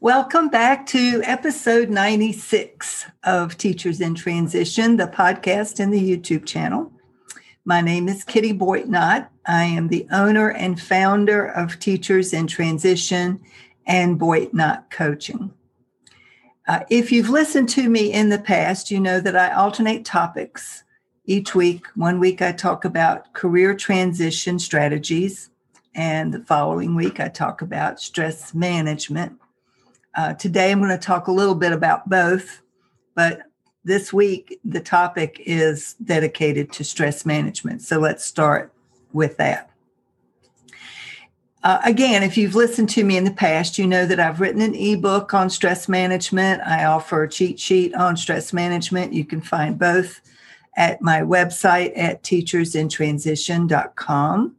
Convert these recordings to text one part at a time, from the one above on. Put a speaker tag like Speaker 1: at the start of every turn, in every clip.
Speaker 1: Welcome back to episode 96 of Teachers in Transition, the podcast and the YouTube channel. My name is Kitty Boitnott. I am the owner and founder of Teachers in Transition and Boitnott Coaching. Uh, if you've listened to me in the past, you know that I alternate topics each week. One week I talk about career transition strategies, and the following week I talk about stress management. Uh, today, I'm going to talk a little bit about both, but this week the topic is dedicated to stress management. So let's start with that. Uh, again, if you've listened to me in the past, you know that I've written an ebook on stress management. I offer a cheat sheet on stress management. You can find both at my website at teachersintransition.com.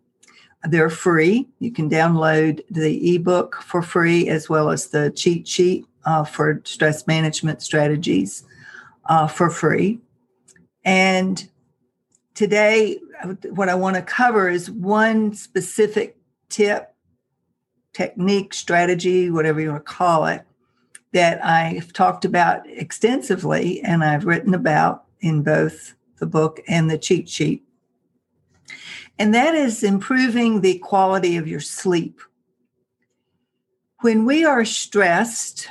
Speaker 1: They're free. You can download the ebook for free as well as the cheat sheet uh, for stress management strategies uh, for free. And today, what I want to cover is one specific tip, technique, strategy, whatever you want to call it, that I've talked about extensively and I've written about in both the book and the cheat sheet and that is improving the quality of your sleep. When we are stressed,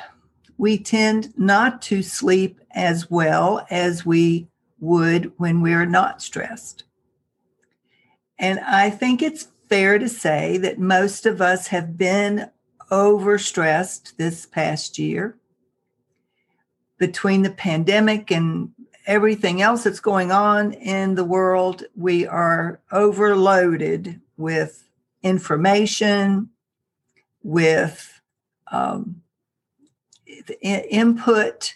Speaker 1: we tend not to sleep as well as we would when we're not stressed. And I think it's fair to say that most of us have been overstressed this past year. Between the pandemic and everything else that's going on in the world, we are overloaded with information, with um, input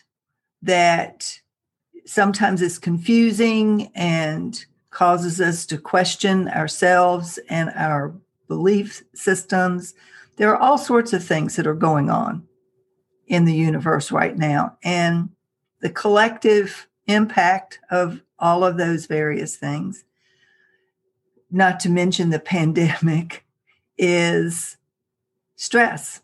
Speaker 1: that sometimes is confusing and causes us to question ourselves and our belief systems. There are all sorts of things that are going on in the universe right now. And the collective impact of all of those various things, not to mention the pandemic, is stress.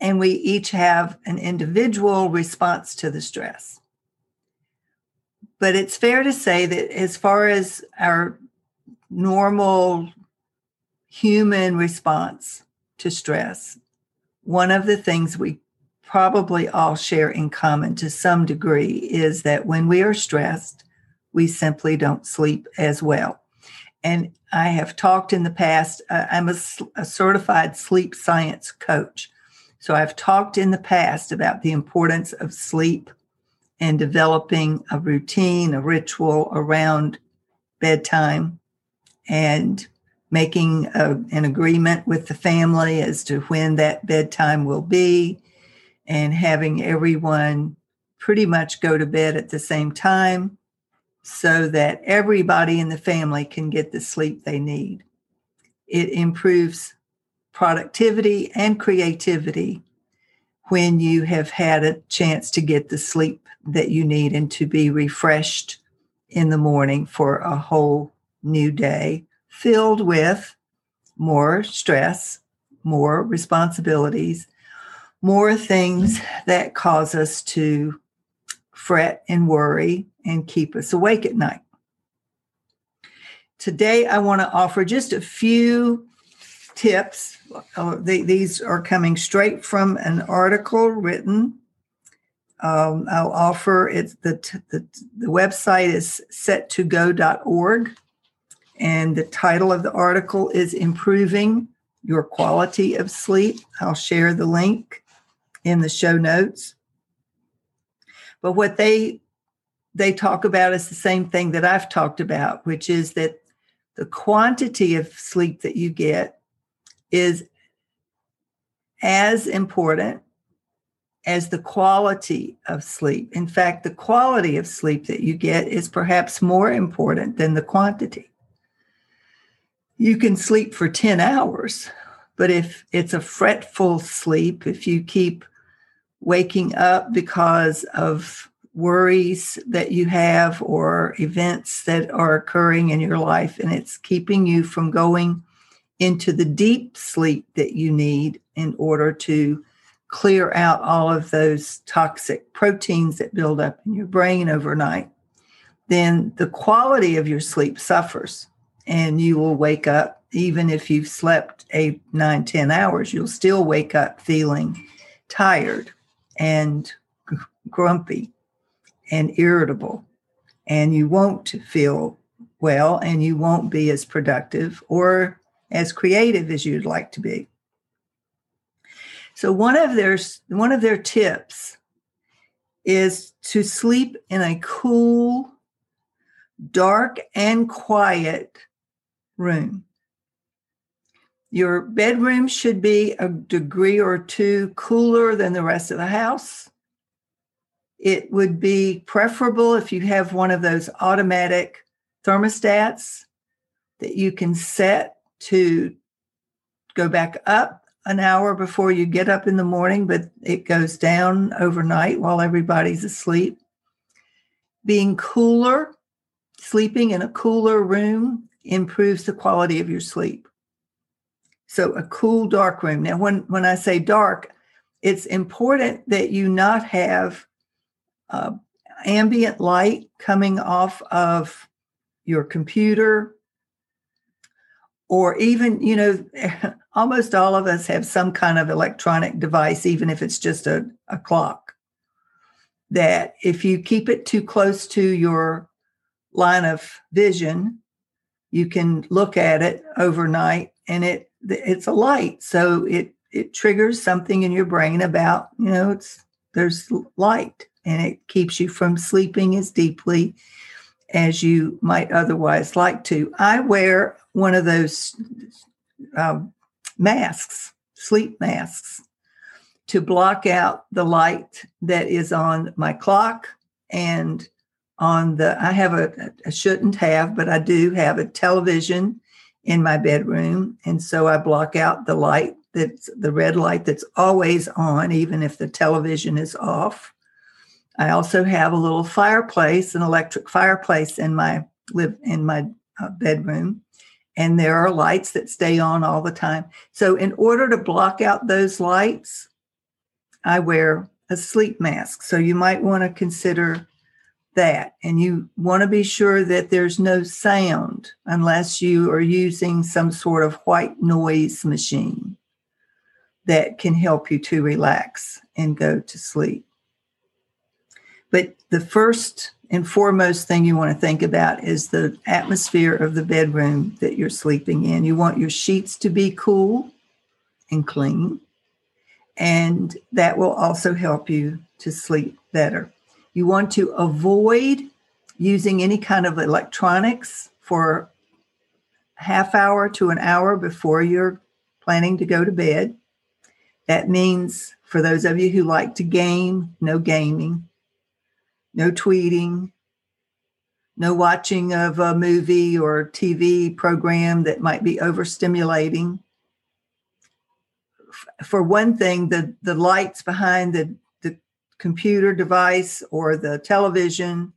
Speaker 1: And we each have an individual response to the stress. But it's fair to say that as far as our normal human response to stress, one of the things we probably all share in common to some degree is that when we are stressed, we simply don't sleep as well. And I have talked in the past, uh, I'm a, a certified sleep science coach. So I've talked in the past about the importance of sleep and developing a routine, a ritual around bedtime and making a, an agreement with the family as to when that bedtime will be and having everyone pretty much go to bed at the same time so that everybody in the family can get the sleep they need. It improves productivity and creativity when you have had a chance to get the sleep that you need and to be refreshed in the morning for a whole new day filled with more stress, more responsibilities, more things that cause us to fret and worry and keep us awake at night. Today, I want to offer just a few tips. Uh, these are coming straight from an article written. Um, I'll offer it. the, the the website is set2go.org, and the title of the article is "Improving Your Quality of Sleep." I'll share the link in the show notes. But what they they talk about is the same thing that I've talked about, which is that the quantity of sleep that you get is as important as the quality of sleep. In fact, the quality of sleep that you get is perhaps more important than the quantity. You can sleep for 10 hours, but if it's a fretful sleep, if you keep waking up because of worries that you have or events that are occurring in your life, and it's keeping you from going into the deep sleep that you need in order to clear out all of those toxic proteins that build up in your brain overnight, then the quality of your sleep suffers and you will wake up even if you've slept eight, nine, ten hours, you'll still wake up feeling tired and grumpy and irritable. And you won't feel well and you won't be as productive or as creative as you'd like to be. So one of their one of their tips is to sleep in a cool, dark and quiet room. Your bedroom should be a degree or two cooler than the rest of the house. It would be preferable if you have one of those automatic thermostats that you can set to go back up an hour before you get up in the morning, but it goes down overnight while everybody's asleep. Being cooler, sleeping in a cooler room improves the quality of your sleep. So a cool dark room. Now when when I say dark, it's important that you not have uh, ambient light coming off of your computer or even you know almost all of us have some kind of electronic device even if it's just a, a clock that if you keep it too close to your line of vision you can look at it overnight and it it's a light so it it triggers something in your brain about you know it's there's light and it keeps you from sleeping as deeply as you might otherwise like to. I wear one of those um, masks sleep masks to block out the light that is on my clock and on the i have a I shouldn't have but i do have a television in my bedroom. And so i block out the light that's the red light that's always on even if the television is off. I also have a little fireplace an electric fireplace in my live in my uh, bedroom. And there are lights that stay on all the time. So in order to block out those lights i wear a sleep mask. So you might want to consider that. And you want to be sure that there's no sound unless you are using some sort of white noise machine that can help you to relax and go to sleep. But the first and foremost thing you want to think about is the atmosphere of the bedroom that you're sleeping in. You want your sheets to be cool and clean, and that will also help you to sleep better. You want to avoid using any kind of electronics for half hour to an hour before you're planning to go to bed. That means for those of you who like to game, no gaming, no tweeting, no watching of a movie or TV program that might be overstimulating. for one thing, the, the lights behind the, computer device or the television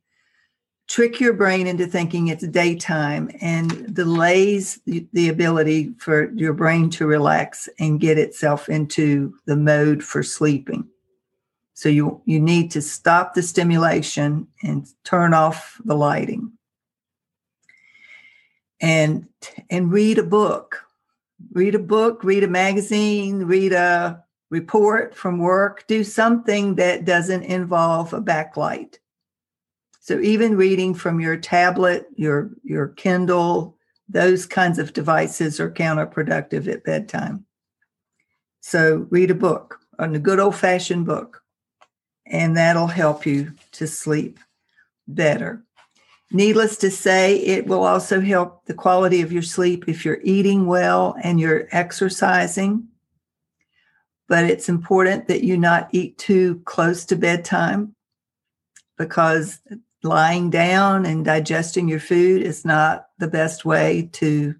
Speaker 1: trick your brain into thinking it's daytime and delays the, ability for your brain to relax and get itself into the mode for sleeping. So you you need to stop the stimulation and turn off the lighting. And and read a book. Read a book, read a magazine, read a report from work, do something that doesn't involve a backlight so even reading from your tablet, your your Kindle, those kinds of devices are counterproductive at bedtime. So read a book, a good old fashioned book, and that'll help you to sleep better. Needless to say, it will also help the quality of your sleep if you're eating well and you're exercising. But it's important that you not eat too close to bedtime because lying down and digesting your food is not the best way to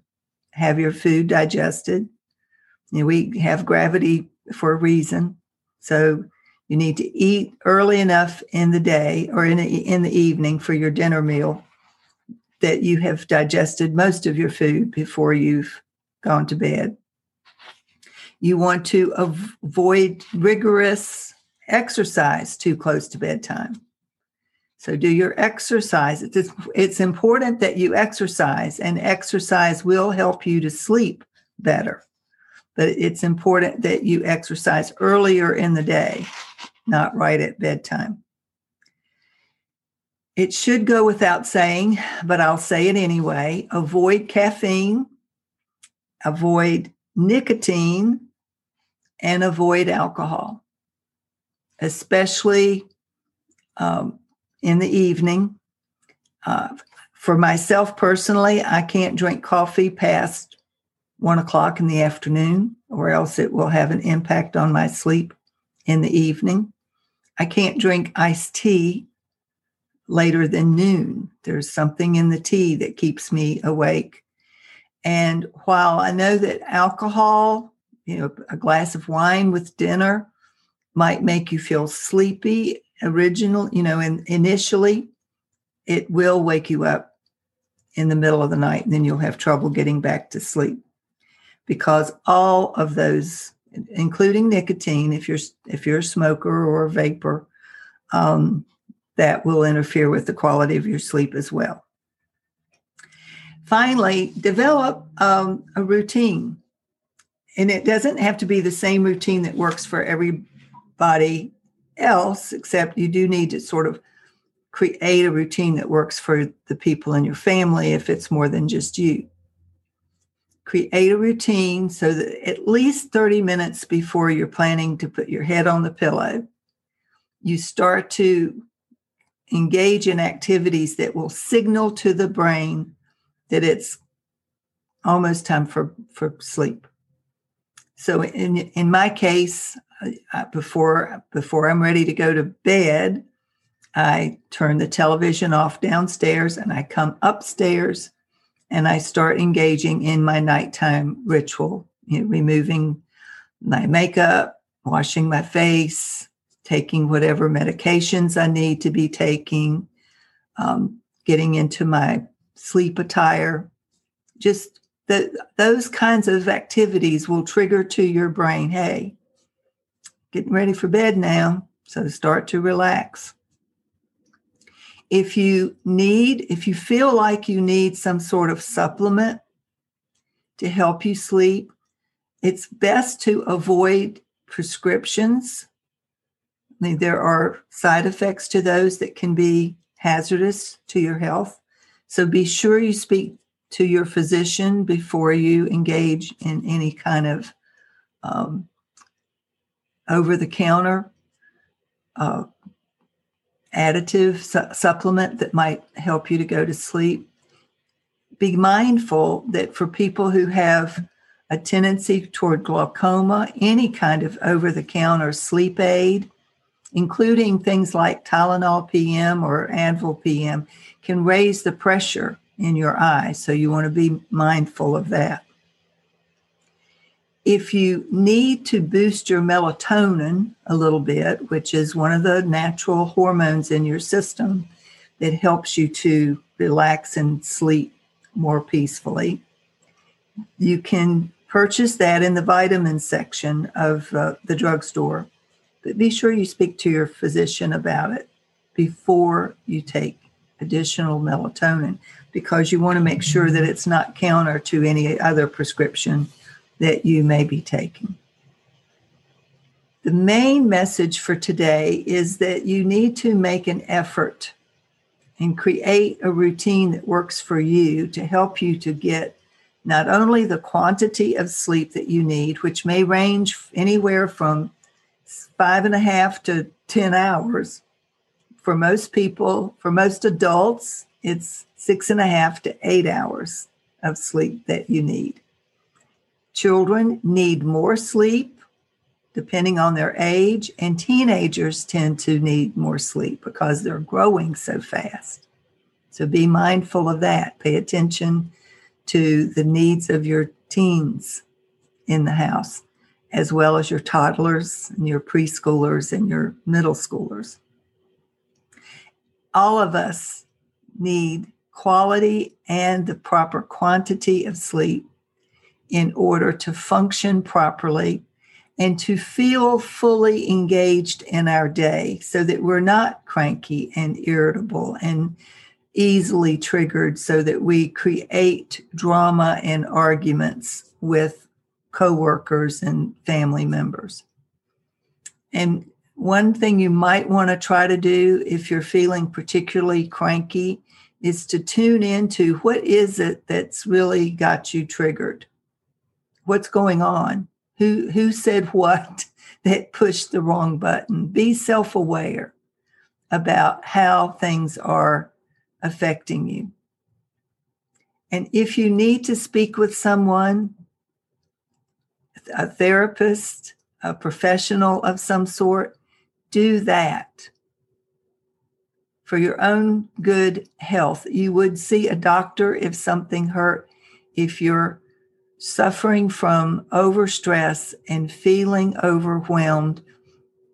Speaker 1: have your food digested. You know, we have gravity for a reason. So you need to eat early enough in the day or in, in the evening for your dinner meal that you have digested most of your food before you've gone to bed. You want to avoid rigorous exercise too close to bedtime. So do your exercise. It's, it's important that you exercise, and exercise will help you to sleep better. But it's important that you exercise earlier in the day, not right at bedtime. It should go without saying, but I'll say it anyway. Avoid caffeine, avoid nicotine, and avoid alcohol, especially um, in the evening. Uh, for myself personally, I can't drink coffee past one o'clock in the afternoon, or else it will have an impact on my sleep in the evening. I can't drink iced tea later than noon. There's something in the tea that keeps me awake. And while I know that alcohol, you know, a glass of wine with dinner might make you feel sleepy, original, you know, and initially it will wake you up in the middle of the night and then you'll have trouble getting back to sleep. Because all of those including nicotine if you're if you're a smoker or a vapor um, that will interfere with the quality of your sleep as well. Finally develop um, a routine and it doesn't have to be the same routine that works for everybody else, except you do need to sort of create a routine that works for the people in your family if it's more than just you. Create a routine so that at least 30 minutes before you're planning to put your head on the pillow, you start to engage in activities that will signal to the brain that it's almost time for, for sleep. So in, in my case, before before I'm ready to go to bed, I turn the television off downstairs and I come upstairs and I start engaging in my nighttime ritual, you know, removing my makeup, washing my face, taking whatever medications I need to be taking, um, getting into my sleep attire. Just that those kinds of activities will trigger to your brain, hey, getting ready for bed now. So start to relax. If you need, if you feel like you need some sort of supplement to help you sleep, it's best to avoid prescriptions. I mean, there are side effects to those that can be hazardous to your health. So be sure you speak to your physician before you engage in any kind of um, over the counter uh, additive su- supplement that might help you to go to sleep. Be mindful that for people who have a tendency toward glaucoma, any kind of over the counter sleep aid, including things like Tylenol PM or Advil PM, can raise the pressure in your eye. So you want to be mindful of that. if you need to boost your melatonin a little bit, which is one of the natural hormones in your system that helps you to relax and sleep more peacefully, you can purchase that in the vitamin section of uh, the drugstore. But be sure you speak to your physician about it before you take additional melatonin because you want to make sure that it's not counter to any other prescription that you may be taking. The main message for today is that you need to make an effort and create a routine that works for you to help you to get not only the quantity of sleep that you need, which may range anywhere from five and a half to 10 hours. For most people, for most adults, it's six and a half to eight hours of sleep that you need. Children need more sleep depending on their age, and teenagers tend to need more sleep because they're growing so fast. So be mindful of that. Pay attention to the needs of your teens in the house, as well as your toddlers and your preschoolers and your middle schoolers. All of us need quality and the proper quantity of sleep in order to function properly and to feel fully engaged in our day so that we're not cranky and irritable and easily triggered so that we create drama and arguments with coworkers and family members. And one thing you might want to try to do if you're feeling particularly cranky is to tune into what is it that's really got you triggered? What's going on? Who who said what that pushed the wrong button? Be self-aware about how things are affecting you. And if you need to speak with someone a therapist a professional of some sort do that for your own good health you would see a doctor if something hurt if you're suffering from overstress and feeling overwhelmed,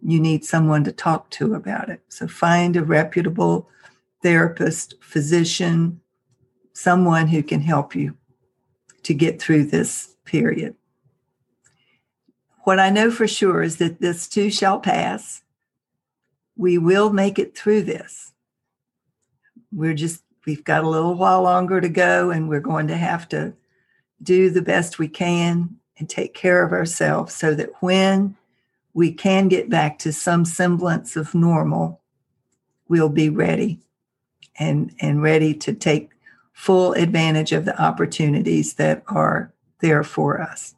Speaker 1: you need someone to talk to about it. So find a reputable therapist, physician, someone who can help you to get through this period. What I know for sure is that this too shall pass. We will make it through this. We're just, we've got a little while longer to go, and we're going to have to do the best we can and take care of ourselves so that when we can get back to some semblance of normal, we'll be ready and, and ready to take full advantage of the opportunities that are there for us.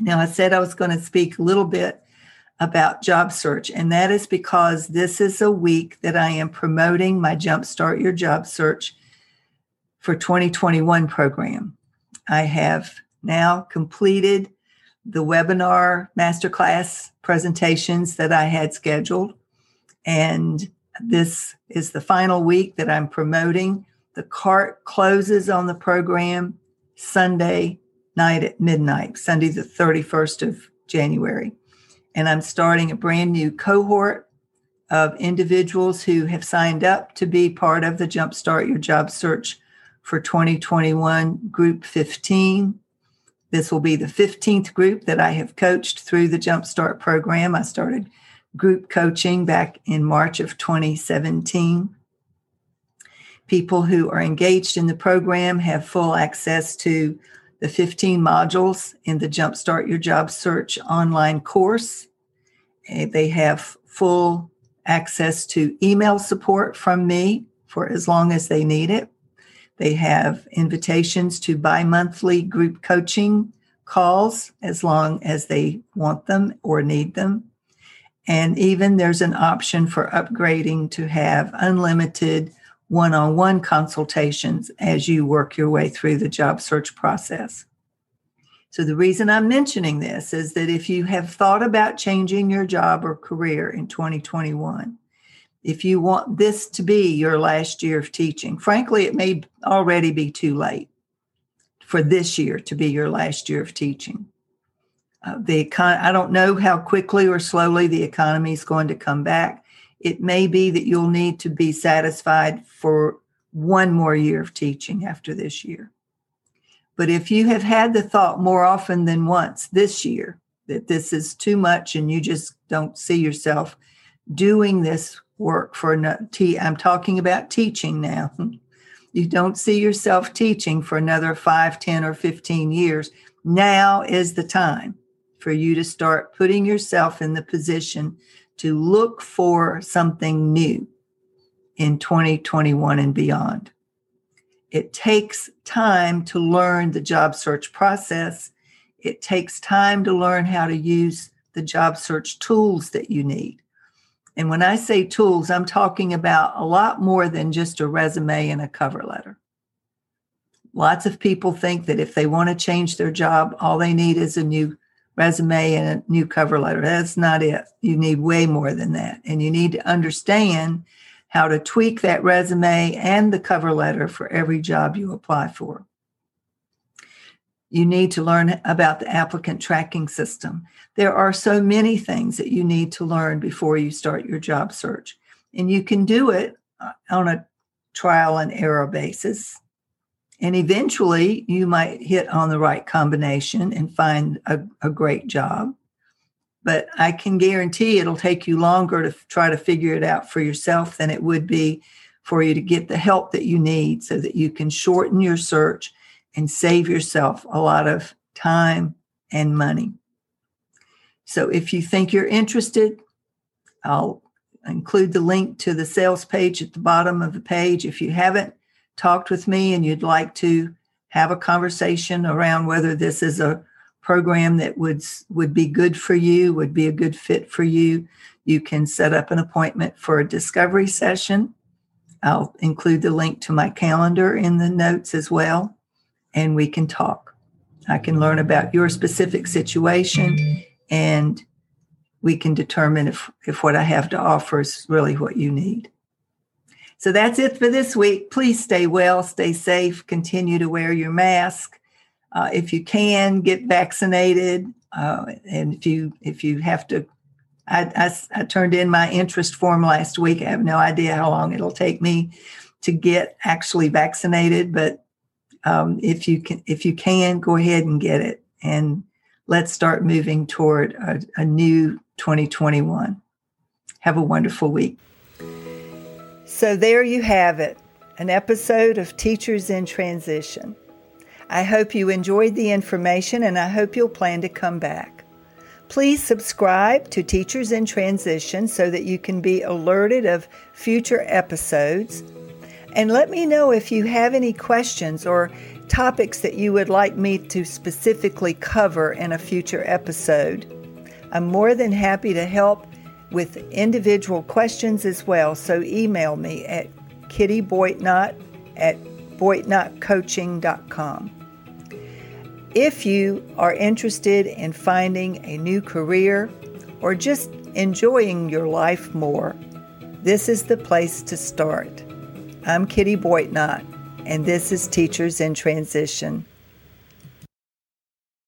Speaker 1: Now, I said I was going to speak a little bit about job search, and that is because this is a week that I am promoting my Jumpstart Your Job Search for 2021 program. I have now completed the webinar masterclass presentations that I had scheduled. And this is the final week that I'm promoting. The cart closes on the program Sunday night at midnight, Sunday, the 31st of January. And I'm starting a brand new cohort of individuals who have signed up to be part of the Jumpstart Your Job Search for 2021, Group 15. This will be the 15th group that I have coached through the Jumpstart program. I started group coaching back in March of 2017. People who are engaged in the program have full access to the 15 modules in the Jumpstart Your Job Search online course. Eh, they have full access to email support from me for as long as they need it. They have invitations to bi monthly group coaching calls as long as they want them or need them. And even there's an option for upgrading to have unlimited one on one consultations as you work your way through the job search process. So, the reason I'm mentioning this is that if you have thought about changing your job or career in 2021, if you want this to be your last year of teaching. Frankly, it may already be too late for this year to be your last year of teaching. Uh, the econ- I don't know how quickly or slowly the economy is going to come back. It may be that you'll need to be satisfied for one more year of teaching after this year. But if you have had the thought more often than once this year that this is too much and you just don't see yourself doing this work for another, I'm talking about teaching now. You don't see yourself teaching for another five, ten, or 15 years. Now is the time for you to start putting yourself in the position to look for something new in 2021 and beyond. It takes time to learn the job search process. It takes time to learn how to use the job search tools that you need. And when I say tools, I'm talking about a lot more than just a resume and a cover letter. Lots of people think that if they want to change their job, all they need is a new resume and a new cover letter. That's not it. You need way more than that. And you need to understand how to tweak that resume and the cover letter for every job you apply for. You need to learn about the applicant tracking system. There are so many things that you need to learn before you start your job search. And you can do it uh, on a trial and error basis. And eventually you might hit on the right combination and find a, a great job but I can guarantee it'll take you longer to try to figure it out for yourself than it would be for you to get the help that you need so that you can shorten your search and save yourself a lot of time and money. So if you think you're interested, I'll include the link to the sales page at the bottom of the page. If you haven't talked with me and you'd like to have a conversation around whether this is a program that would would be good for you, would be a good fit for you, you can set up an appointment for a discovery session. I'll include the link to my calendar in the notes as well, and we can talk. I can learn about your specific situation and we can determine if, if what I have to offer is really what you need. So that's it for this week. Please stay well, stay safe, continue to wear your mask uh, if you can get vaccinated, uh, and if you if you have to, I, I, I turned in my interest form last week. I have no idea how long it'll take me to get actually vaccinated, but um, if you can if you can go ahead and get it, and let's start moving toward a, a new 2021. Have a wonderful week. So there you have it, an episode of Teachers in Transition. I hope you enjoyed the information and I hope you'll plan to come back. Please subscribe to Teachers in Transition so that you can be alerted of future episodes. And let me know if you have any questions or topics that you would like me to specifically cover in a future episode. I'm more than happy to help with individual questions as well, so email me at kittyboitnott at boitnottcoaching.com. If you are interested in finding a new career or just enjoying your life more, this is the place to start. I'm Kitty Boitnott, and this is Teachers in Transition.